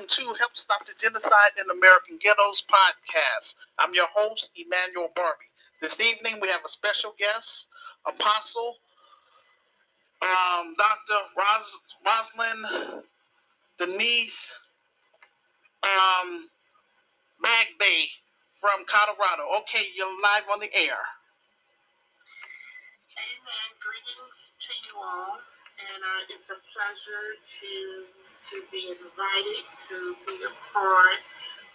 welcome to Help Stop the Genocide in American Ghettos podcast. I'm your host, Emmanuel Barbie. This evening we have a special guest, Apostle um, Dr. Ros- Rosalind Denise um, from Colorado. Okay, you're live on the air. Amen. Greetings to you all, and uh, it's a pleasure to to be invited to be a part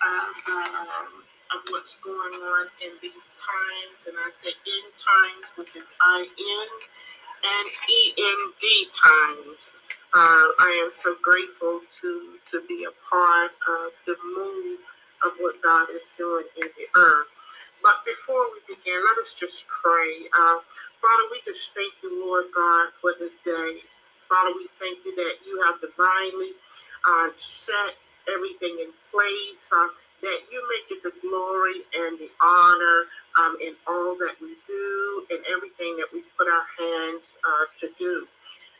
of um, of what's going on in these times, and I say in times, which is I N and E N D times. Uh, I am so grateful to to be a part of the move of what God is doing in the earth. But before we begin, let us just pray. Uh, Father, we just thank you, Lord God, for this day. Father, we thank you that you have divinely uh, set everything in place, uh, that you make it the glory and the honor um, in all that we do and everything that we put our hands uh, to do.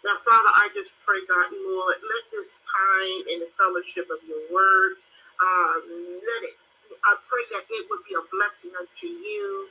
Now, Father, I just pray, God, Lord, let this time in the fellowship of your word uh, let it, I pray that it would be a blessing unto you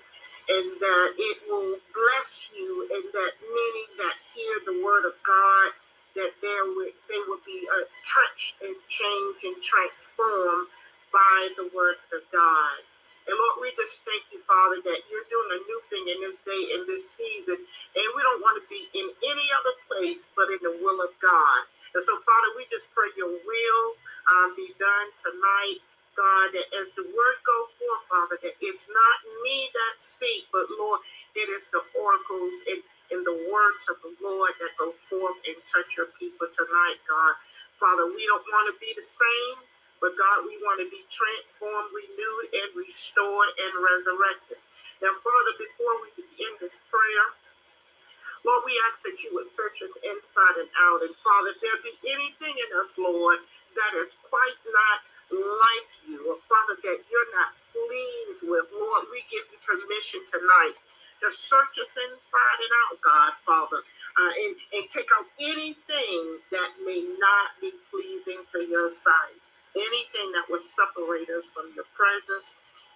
and that it will bless you and that many that hear the word of God that there would they will be uh, touched and changed and transformed by the word of God. And Lord, we just thank you, Father, that you're doing a new thing in this day, in this season. And we don't want to be in any other place but in the will of God. And so, Father, we just pray your will um, be done tonight. God, that as the word go forth, Father, that it's not me that speak, but Lord, it is the oracles and, and the words of the Lord that go forth and touch your people tonight, God. Father, we don't want to be the same, but God, we want to be transformed, renewed, and restored and resurrected. Now, Father, before we begin this prayer, Lord, we ask that you would search us inside and out. And Father, if there be anything in us, Lord, that is quite not like you, or Father, that you're not pleased with, Lord, we give you permission tonight to search us inside and out, God, Father, uh, and, and take out anything that may not be pleasing to your sight, anything that would separate us from your presence,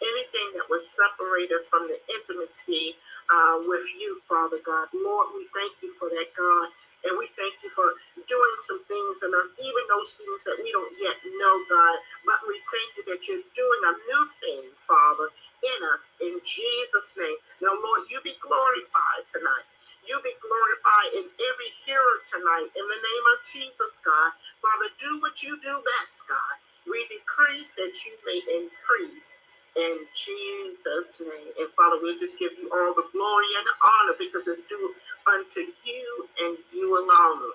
anything that would separate us from the intimacy uh, with you, Father God. Lord, we thank you for that, God. And we thank you for doing some things in us, even those things that we don't yet know, God. But we thank you that you're doing a new thing, Father, in us, in Jesus' name. Now, Lord, you be glorified tonight. You be glorified in every hearer tonight, in the name of Jesus, God. Father, do what you do best, God. We decrease that you may increase in Jesus' name. And Father, we just give you all the glory and the honor because it's due unto you and you alone.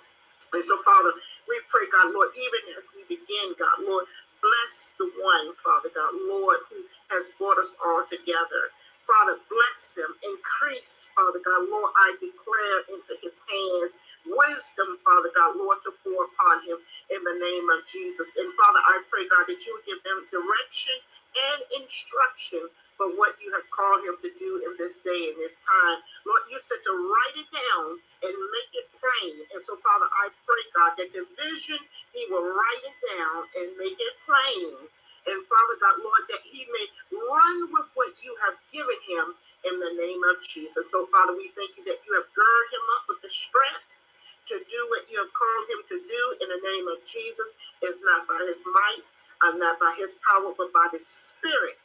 And so, Father, we pray, God, Lord, even as we begin, God, Lord, bless the one, Father God, Lord, who has brought us all together. Father, bless him, increase, Father God, Lord, I declare into his hands wisdom, Father God, Lord, to pour upon him in the name of Jesus. And Father, I pray, God, that you would give them direction and instruction for what you have called him to do in this day and this time. Lord, you said to write it down and make it plain. And so, Father, I pray, God, that the vision, he will write it down and make it plain. And Father God, Lord, that he may run with what you have given him in the name of Jesus. So, Father, we thank you that you have girded him up with the strength to do what you have called him to do in the name of Jesus. It's not by his might, not by his power, but by the Spirit,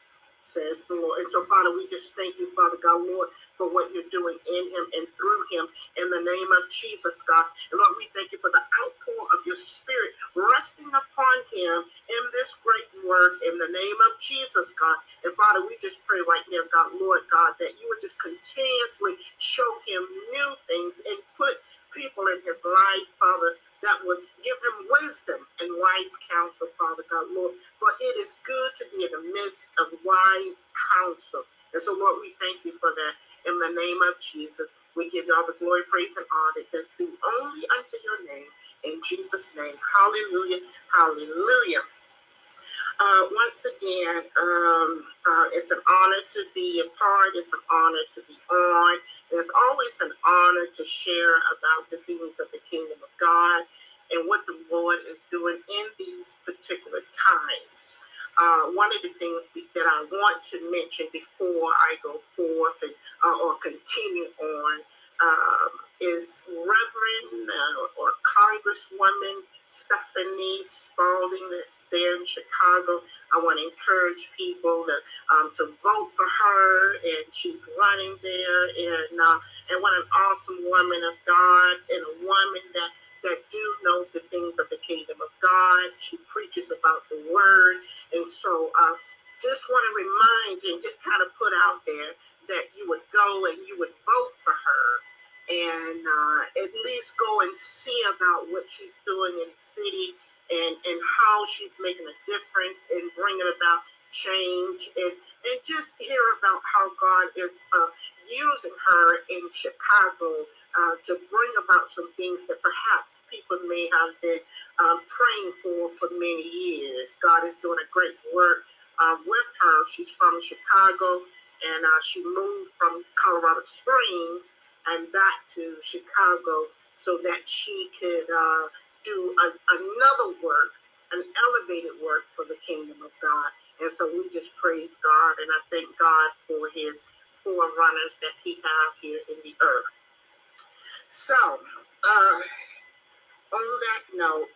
says the Lord. And so, Father, we just thank you, Father God, Lord, for what you're doing in him and through him in the name of Jesus, God. And Lord, we thank you for the outpour of your Spirit resting upon him in this great work in the name of Jesus, God. And Father, we just pray right now, God, Lord God, that you would just continuously show him new things and put people in his life, Father, that would give him wisdom and wise counsel, Father God, Lord. For it is good to be in the midst of wise counsel. And so, Lord, we thank you for that. In the name of Jesus, we give you all the glory, praise, and honor that's due only unto your name. In Jesus' name, hallelujah, hallelujah. Uh, once again, um, uh, it's an honor to be a part. It's an honor to be on. It's always an honor to share about the things of the kingdom of God. and what the Lord is doing in these particular times. Uh, one of the things that I want to mention before I go forth and, uh, or continue on um, is Reverend uh, or Congresswoman Stephanie Spalding that's there in Chicago. I want to encourage people to um, to vote for her, and she's running there. And uh, and what an awesome woman of God, and a woman that that do know the things of the kingdom of God. She preaches about the word, and so uh, just want to remind you and just kind of put out there that you would go and you would vote for her and uh, at least go and see about what she's doing in the city and, and how she's making a difference and bringing about change and, and just hear about how God is uh, using her in Chicago uh, to bring about some things that perhaps people may have been um, praying for for many years. God is doing a great work uh, with her. She's from Chicago and uh, she moved from Colorado Springs and back to Chicago so that she could uh, do a, another work, an elevated work for the kingdom of God. And so we just praise God and I thank God for his forerunners that he have here in the earth. So, uh, on that note,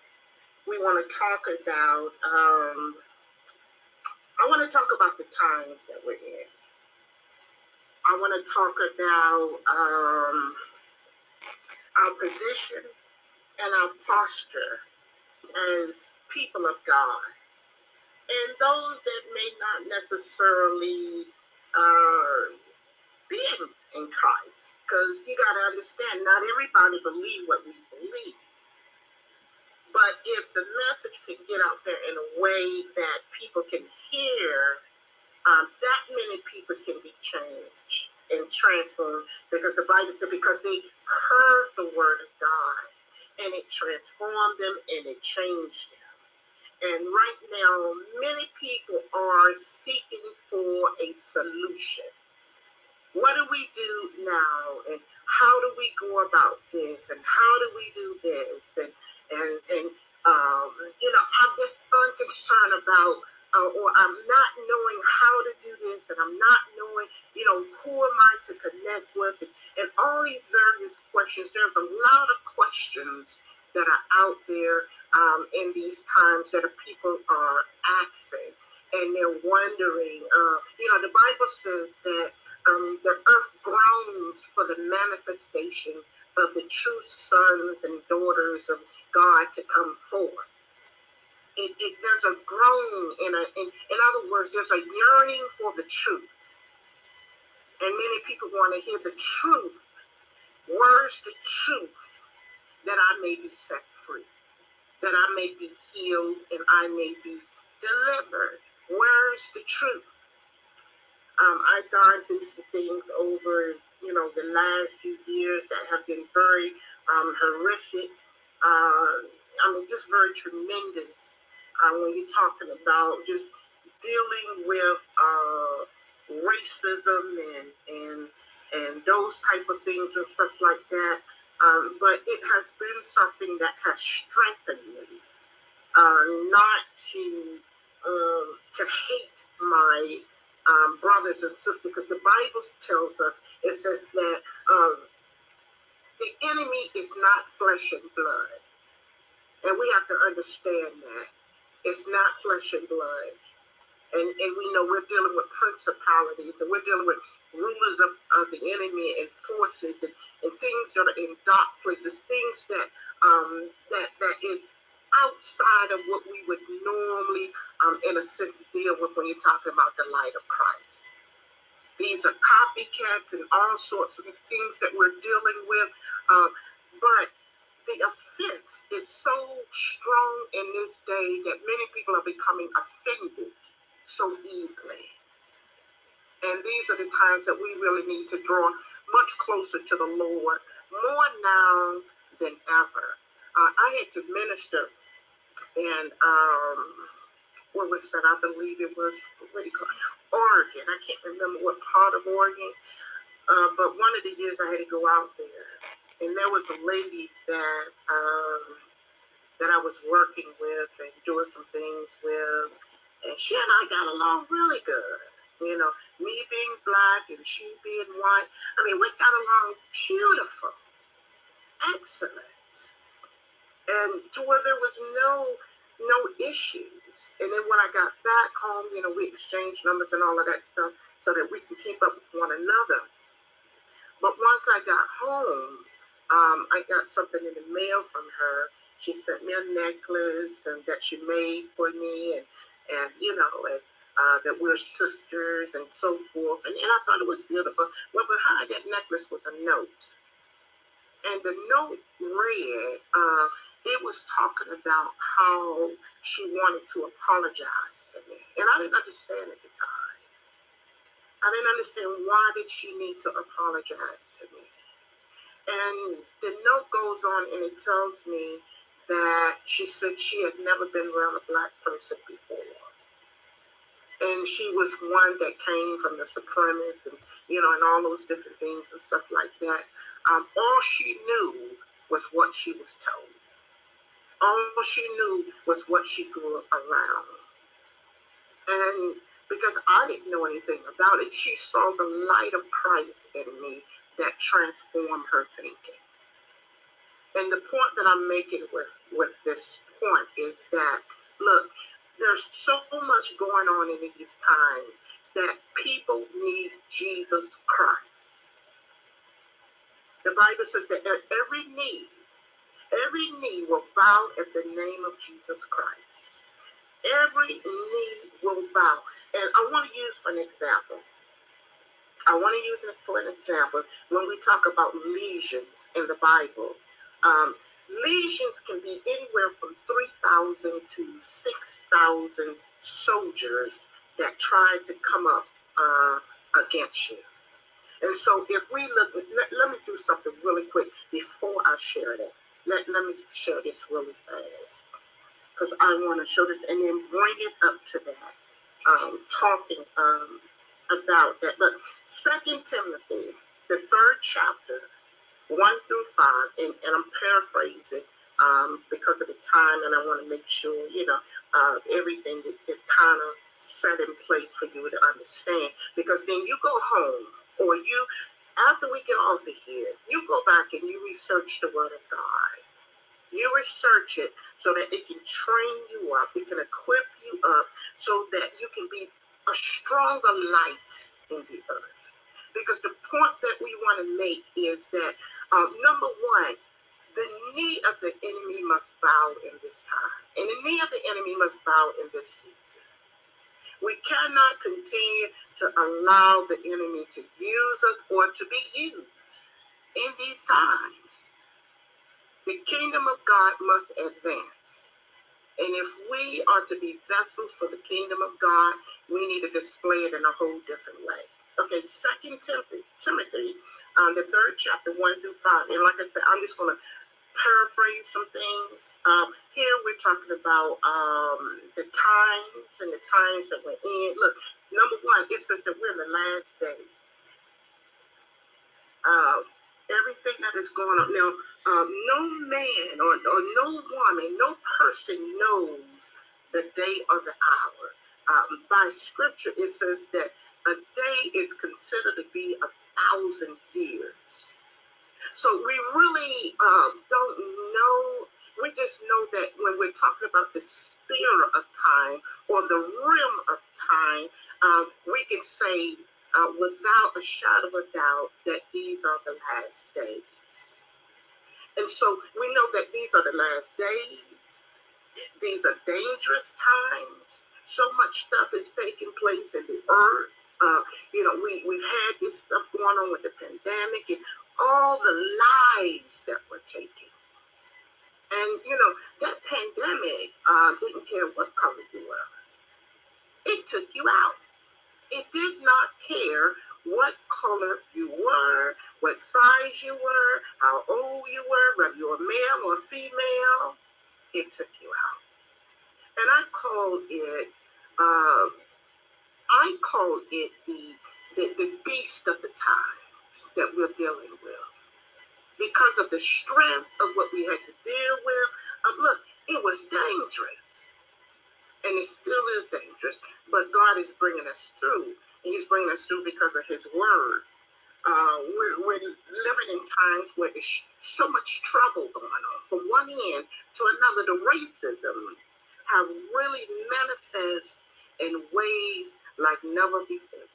we want to talk about, um, I want to talk about the times that we're in. I want to talk about um, our position and our posture as people of God. And those that may not necessarily uh, be in, in Christ. Because you got to understand, not everybody believe what we believe. But if the message can get out there in a way that people can hear um, that many people can be changed and transformed because the Bible said because they heard the word of God and it transformed them and it changed them. And right now, many people are seeking for a solution. What do we do now? And how do we go about this? And how do we do this? And and and um, you know, I'm just unconcerned about uh, or I'm not knowing how to do this, and I'm not knowing, you know, who am I to connect with, and, and all these various questions. There's a lot of questions that are out there um, in these times that people are asking, and they're wondering. Uh, you know, the Bible says that um, the earth groans for the manifestation of the true sons and daughters of God to come forth it, it, there's a groan in a in, in other words there's a yearning for the truth. And many people want to hear the truth where's the truth that i may be set free that i may be healed and i may be delivered. Where's the truth? Um, i've gone through some things over you know the last few years that have been very um, horrific. Uh, i mean just very tremendous uh, when you're talking about just dealing with uh, racism and and and those type of things and stuff like that. Um, but it has been something that has strengthened me, uh, not to um, to hate my um, brothers and sisters, because the Bible tells us it says that um, the enemy is not flesh and blood, and we have to understand that. It's not flesh and blood. And, and we know we're dealing with principalities and we're dealing with rulers of, of the enemy and forces and, and things that are in dark places, things that um, that that is outside of what we would normally, um, in a sense, deal with when you're talking about the light of Christ. These are copycats and all sorts of things that we're dealing with. Uh, but the offense is so strong in this day that many people are becoming offended so easily. And these are the times that we really need to draw much closer to the Lord, more now than ever. Uh, I had to minister, and um, what was that? I believe it was what do you call it? Oregon. I can't remember what part of Oregon, uh, but one of the years I had to go out there and there was a lady that um, that I was working with and doing some things with. And she and I got along really good. You know, me being black and she being white. I mean, we got along beautiful, excellent, and to where there was no no issues. And then when I got back home, you know, we exchanged numbers and all of that stuff so that we can keep up with one another. But once I got home, um, I got something in the mail from her. She sent me a necklace and that she made for me, and and you know, and uh, that we're sisters and so forth. And, and I thought it was beautiful. Well, behind that necklace was a note. And the note read, uh, it was talking about how she wanted to apologize to me. And I didn't understand at the time. I didn't understand why did she need to apologize to me. And the note goes on and it tells me that she said she had never been around a black person before. And she was one that came from the supremacists and you know and all those different things and stuff like that. Um, all she knew was what she was told. All she knew was what she grew around. And because i didn't know anything about it she saw the light of christ in me that transformed her thinking and the point that i'm making with with this point is that look there's so much going on in these times that people need Jesus Christ. The Bible says that every knee, every knee will bow at the name of Jesus Christ. Every knee will bow. And I want to use an example. I want to use it for an example when we talk about lesions in the Bible. Um, Legions can be anywhere from 3,000 to 6,000 soldiers that try to come up uh, against you. And so if we look, let, let me do something really quick before I share that. Let, let me share this really fast because I want to show this and then bring it up to that, um, talking um, about that. But Second Timothy, the third chapter, 1 through 5, and, and I'm paraphrasing um, because of the time, and I want to make sure, you know, uh, everything is kind of set in place for you to understand. Because then you go home, or you, after we get off of here, you go back and you research the Word of God. You research it so that it can train you up, it can equip you up so that you can be a stronger light in the earth. Because the point that we want to make is that um, number one, the knee of the enemy must bow in this time, and the knee of the enemy must bow in this season. We cannot continue to allow the enemy to use us or to be used in these times. The kingdom of God must advance. And if we are to be vessels for the kingdom of God, we need to display it in a whole different way. Okay, Second Timothy, Timothy um, the third chapter, 1 through 5. And like I said, I'm just going to paraphrase some things. Um, here we're talking about um, the times and the times that we're in. Look, number one, it says that we're in the last days. Uh, everything that is going on. Now, um, no man or, or no woman, no person knows the day or the hour. Um, by scripture, it says that a day is considered to be a thousand years. So we really um, don't know. We just know that when we're talking about the sphere of time or the rim of time, um, we can say uh, without a shadow of a doubt that these are the last days. And so we know that these are the last days. These are dangerous times. So much stuff is taking place in the earth. Uh, you know, we, we've had this stuff going on with the pandemic and all the lives that were taken. And, you know, that pandemic uh, didn't care what color you were. It took you out. It did not care what color you were, what size you were, how old you were, whether you were male or female. It took you out. And I call it uh, I call it the, the, the beast of the times that we're dealing with. Because of the strength of what we had to deal with. Um, look, it was dangerous. And it still is dangerous, but God is bringing us through. He's bringing us through because of His Word. Uh, we're, we're living in times where there's so much trouble going on. From one end to another, the racism have really manifest in ways like never before.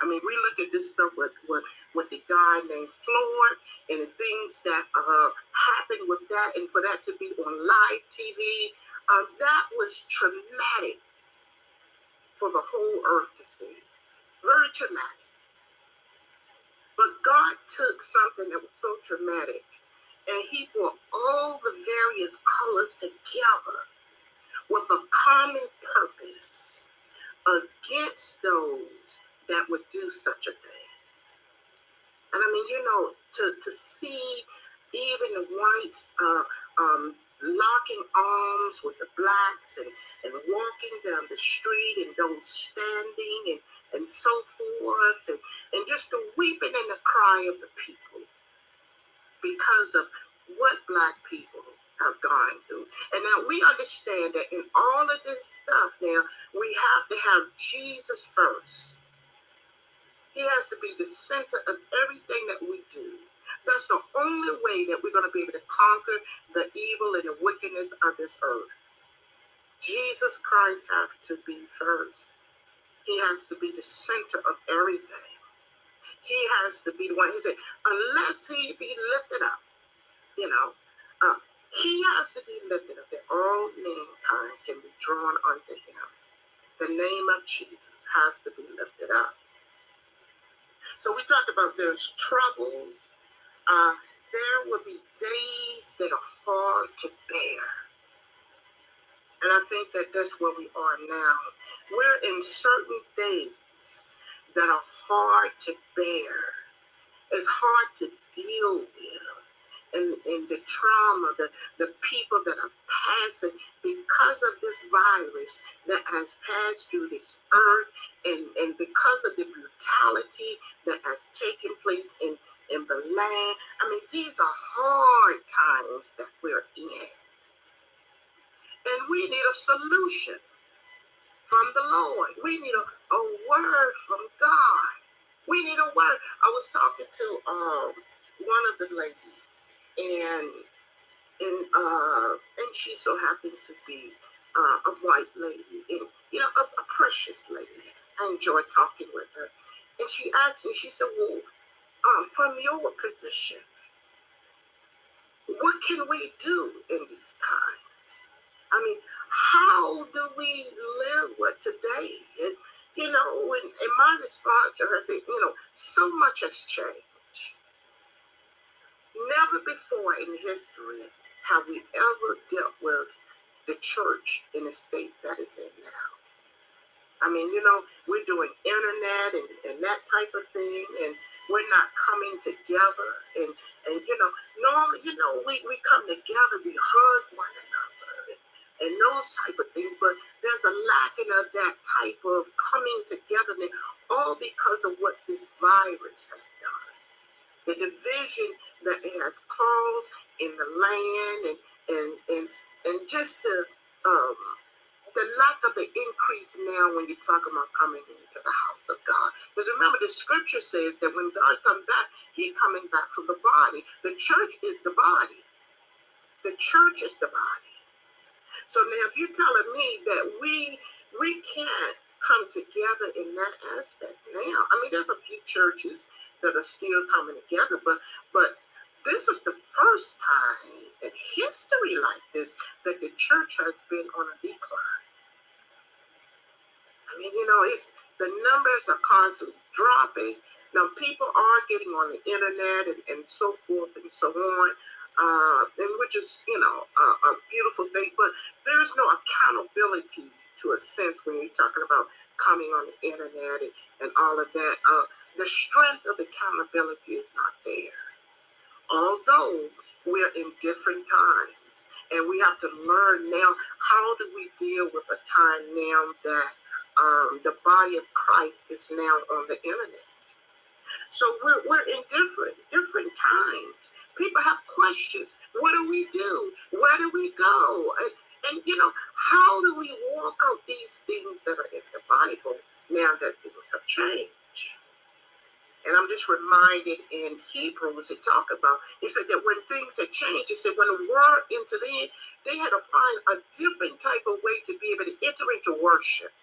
I mean, we look at this stuff with, with, with the guy named Floyd and the things that uh, happened with that, and for that to be on live TV, um, that was traumatic for the whole earth to see. Very traumatic. But God took something that was so traumatic and He brought all the various colors together with a common purpose against those that would do such a thing. And I mean, you know, to, to see even the whites uh, um, locking arms with the blacks and, and walking down the street and those standing and, and so forth, and, and just the weeping and the cry of the people because of what black people have gone through. And now we understand that in all of this stuff now, we have to have Jesus first. He has to be the center of everything that we do. That's the only way that we're going to be able to conquer the evil and the wickedness of this earth. Jesus Christ has to be first. He has to be the center of everything. He has to be the one. He said, unless he be lifted up, you know, uh, he has to be lifted up that all mankind can be drawn unto him. The name of Jesus has to be lifted up. So we talked about there's troubles. Uh, there will be days that are hard to bear. And I think that that's where we are now. We're in certain days that are hard to bear. It's hard to deal with and, and the trauma, the, the people that are passing because of this virus that has passed through this earth and, and because of the brutality that has taken place in, in the land. I mean, these are hard times that we're in. And we need a solution from the Lord. We need a, a word from God. We need a word. I was talking to um, one of the ladies and and uh and she so happened to be uh, a white lady and you know a, a precious lady. I enjoyed talking with her, and she asked me. She said, "Well, um, from your position, what can we do in these times? I mean, how do we live with today?" And you know, and, and my response to her said, "You know, so much has changed." Never before in history have we ever dealt with the church in the state that is in now. I mean, you know, we're doing internet and, and that type of thing, and we're not coming together. And, and you know, normally, you know, we, we come together, we hug one another, and, and those type of things, but there's a lacking of that type of coming together, all because of what this virus has done the division that it has caused in the land and and and, and just the um the lack of the increase now when you talk about coming into the house of God. Because remember, the scripture says that when God comes back, He coming back from the body. The church is the body. The church is the body. So now, if you're telling me that we we can't come together in that aspect now, I mean, there's a few churches that are still coming together. But but this is the first time in history like this that the church has been on a decline. I mean, you know, it's the numbers are constantly dropping. Now people are getting on the internet and, and so forth and so on. Uh, and which is, you know, a, a beautiful thing, but there's no accountability to a sense when you're talking about coming on the internet and, and all of that. Uh, the strength of accountability is not there. Although we're in different times and we have to learn now how do we deal with a time now that um, the body of Christ is now on the internet. So we're, we're in different different times. People have questions. What do we do? Where do we go? And, and you know, how do we walk out these things that are in the Bible now that things have changed? And I'm just reminded in Hebrews, it talk about, he said that when things had changed, he said when the world entered in, they had to find a different type of way to be able to enter into worship.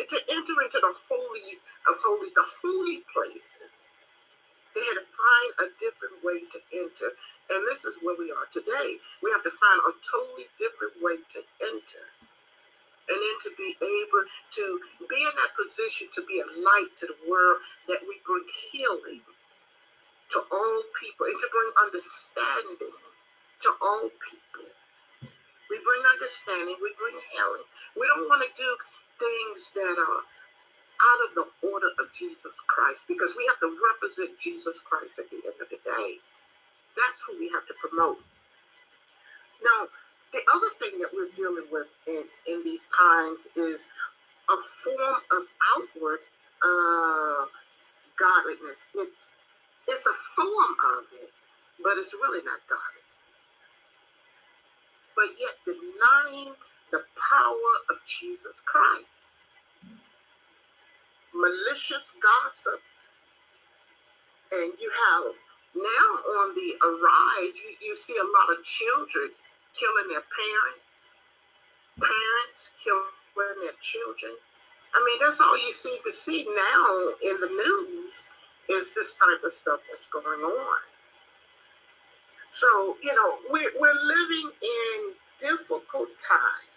And to enter into the holies of holies, the holy places. They had to find a different way to enter. And this is where we are today. We have to find a totally different way to enter and then to be able to be in that position to be a light to the world that we bring healing to all people and to bring understanding to all people. We bring understanding, we bring healing. We don't want to do things that are out of the order of Jesus Christ because we have to represent Jesus Christ at the end of the day. That's who we have to promote. Now, the other thing that we're dealing with in, in these times is a form of outward uh, godliness. It's it's a form of it, but it's really not godliness. But yet denying the power of Jesus Christ. Malicious gossip. And you have now on the arise, you, you see a lot of children killing their parents, parents killing their children. I mean, that's all you seem to see now in the news is this type of stuff that's going on. So, you know, we're, we're living in difficult times.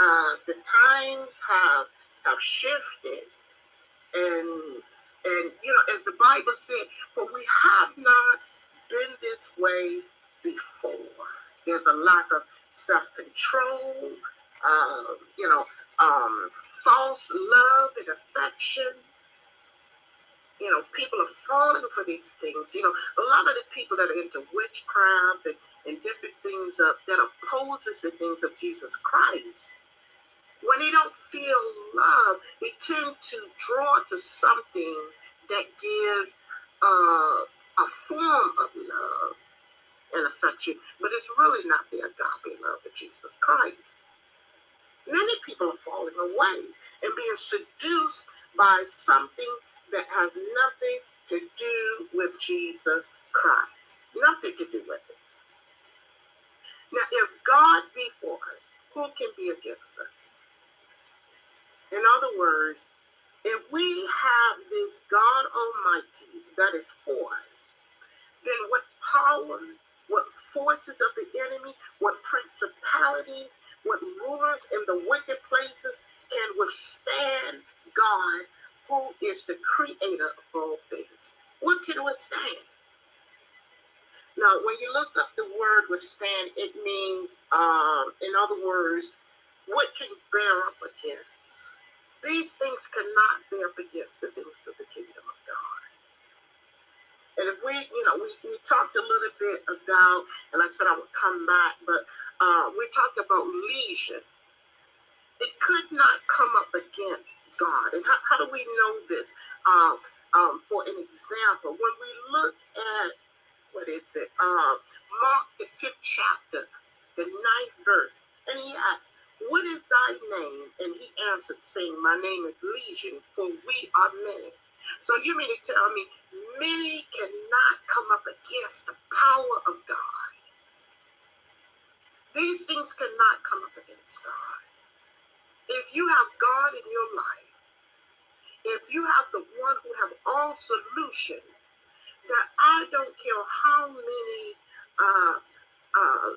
Uh, the times have, have shifted. And, and, you know, as the Bible said, but we have not been this way before. There's a lack of self control, um, you know, um, false love and affection. You know, people are falling for these things. You know, a lot of the people that are into witchcraft and, and different things uh, that opposes the things of Jesus Christ, when they don't feel love, they tend to draw to something that gives uh, a form of love and affect you, but it's really not the agape love of Jesus Christ. Many people are falling away and being seduced by something that has nothing to do with Jesus Christ. Nothing to do with it. Now, if God be for us, who can be against us? In other words, if we have this God Almighty that is for us, then what power what forces of the enemy, what principalities, what rulers in the wicked places can withstand God, who is the creator of all things. What can withstand? Now, when you look up the word withstand, it means, um, in other words, what can bear up against? These things cannot bear up against the things of the kingdom of God. And if we, you know, we, we talked a little bit about, and I said I would come back, but uh, we talked about lesion. It could not come up against God. And how, how do we know this? Um, um, for an example, when we look at, what is it? Uh, Mark, the fifth chapter, the ninth verse, and he asks, What is thy name? And he answered, saying, My name is Legion, for we are many. So you mean to tell me many cannot come up against the power of God? These things cannot come up against God. If you have God in your life, if you have the one who have all solution, that I don't care how many uh, uh,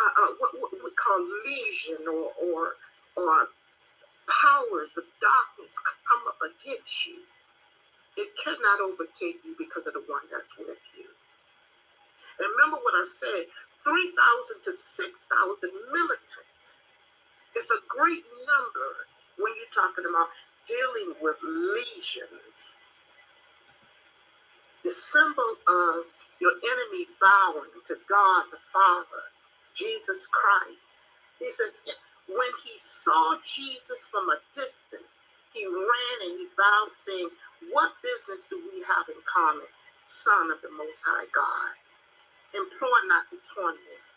uh, uh what, what we call lesion or or or powers of darkness come up against you it cannot overtake you because of the one that's with you. And remember what I said 3,000 to 6,000 militants. It's a great number when you're talking about dealing with legions. The symbol of your enemy bowing to God the Father, Jesus Christ. He says, when he saw Jesus from a distance, he ran and he bowed, saying, What business do we have in common, Son of the Most High God? Implore not to torment.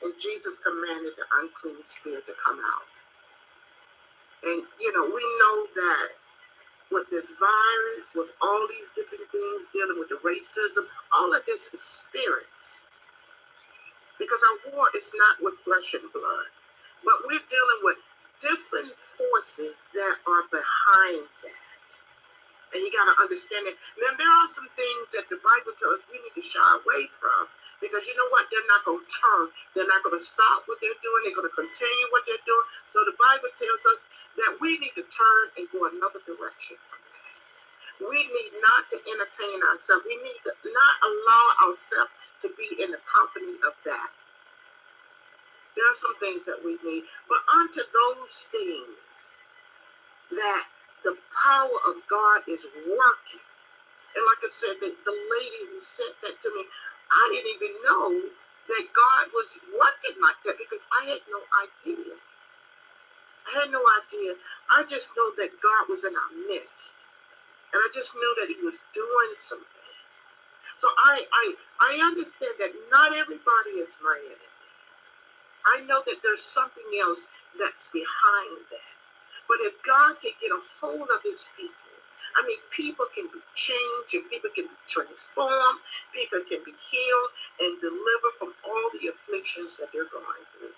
And Jesus commanded the unclean spirit to come out. And, you know, we know that with this virus, with all these different things dealing with the racism, all of this is spirits. Because our war is not with flesh and blood, but we're dealing with different forces that are behind that. And you got to understand it. Now, there are some things that the Bible tells us we need to shy away from because you know what? They're not going to turn. They're not going to stop what they're doing. They're going to continue what they're doing. So the Bible tells us that we need to turn and go another direction We need not to entertain ourselves. We need to not allow ourselves to be in the company of that. There are some things that we need, but unto those things that the power of God is working. And like I said, the, the lady who sent that to me, I didn't even know that God was working like that because I had no idea. I had no idea. I just know that God was in our midst. And I just knew that he was doing some things. So I I I understand that not everybody is my enemy. I know that there's something else that's behind that. But if God can get a hold of his people, I mean, people can be changed and people can be transformed, people can be healed and delivered from all the afflictions that they're going through.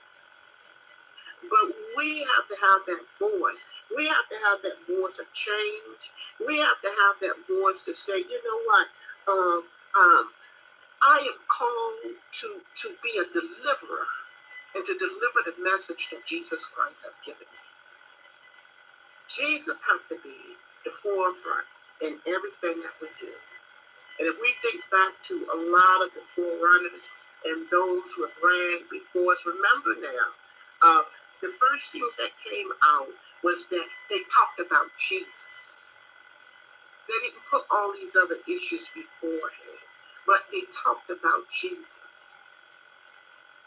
But we have to have that voice. We have to have that voice of change. We have to have that voice to say, you know what? Um, um, I am called to, to be a deliverer and to deliver the message that Jesus Christ has given me. Jesus has to be the forefront in everything that we do. And if we think back to a lot of the forerunners and those who have ran before us, remember now, uh, the first things that came out was that they talked about Jesus. They didn't put all these other issues beforehand, but they talked about Jesus.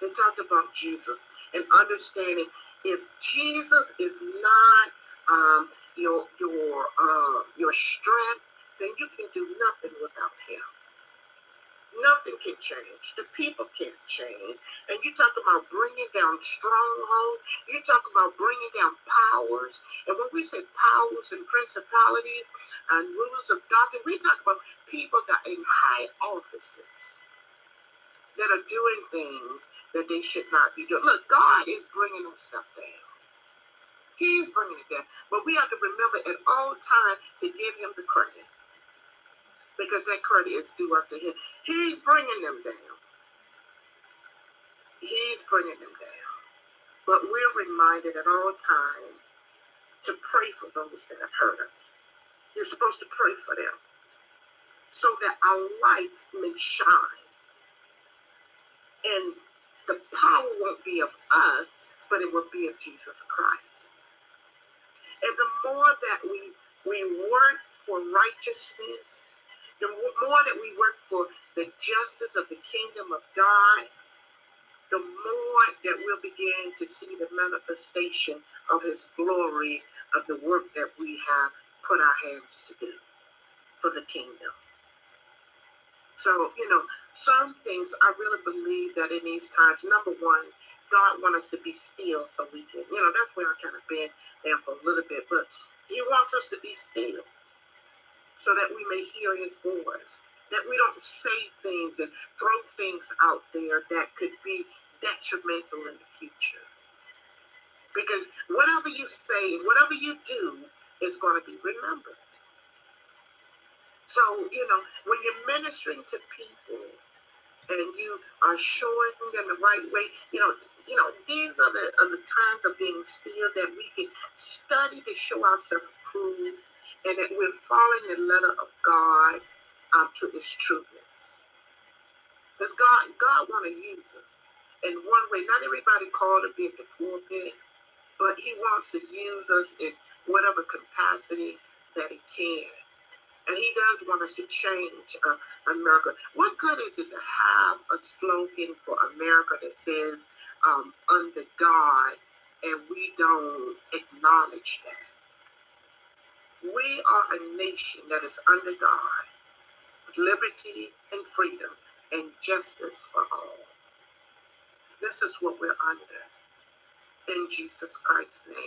They talked about Jesus and understanding if Jesus is not um, your your uh, your strength, then you can do nothing without Him. Nothing can change. The people can't change. And you talk about bringing down strongholds. You talk about bringing down powers. And when we say powers and principalities and rulers of darkness, we talk about people that are in high offices that are doing things that they should not be doing. Look, God is bringing that stuff down. He's bringing it down. But we have to remember at all times to give him the credit. Because that credit is due up to him. He's bringing them down. He's bringing them down. But we're reminded at all times to pray for those that have hurt us. You're supposed to pray for them so that our light may shine. And the power won't be of us, but it will be of Jesus Christ. And the more that we we work for righteousness, the more that we work for the justice of the kingdom of God, the more that we'll begin to see the manifestation of his glory of the work that we have put our hands to do for the kingdom. So, you know, some things I really believe that in these times, number one, God wants us to be still so we can, you know, that's where I kind of been there for a little bit. But He wants us to be still so that we may hear His voice, that we don't say things and throw things out there that could be detrimental in the future. Because whatever you say, whatever you do, is going to be remembered. So, you know, when you're ministering to people and you are showing them the right way, you know, you know, these are the, are the times of being still that we can study to show ourselves approved and that we're following the letter of God um, to its trueness. Because God, God want to use us in one way. Not everybody called to be at the pulpit, but He wants to use us in whatever capacity that He can. And he does want us to change uh, America. What good is it to have a slogan for America that says um, under God and we don't acknowledge that? We are a nation that is under God, liberty and freedom and justice for all. This is what we're under. In Jesus Christ's name.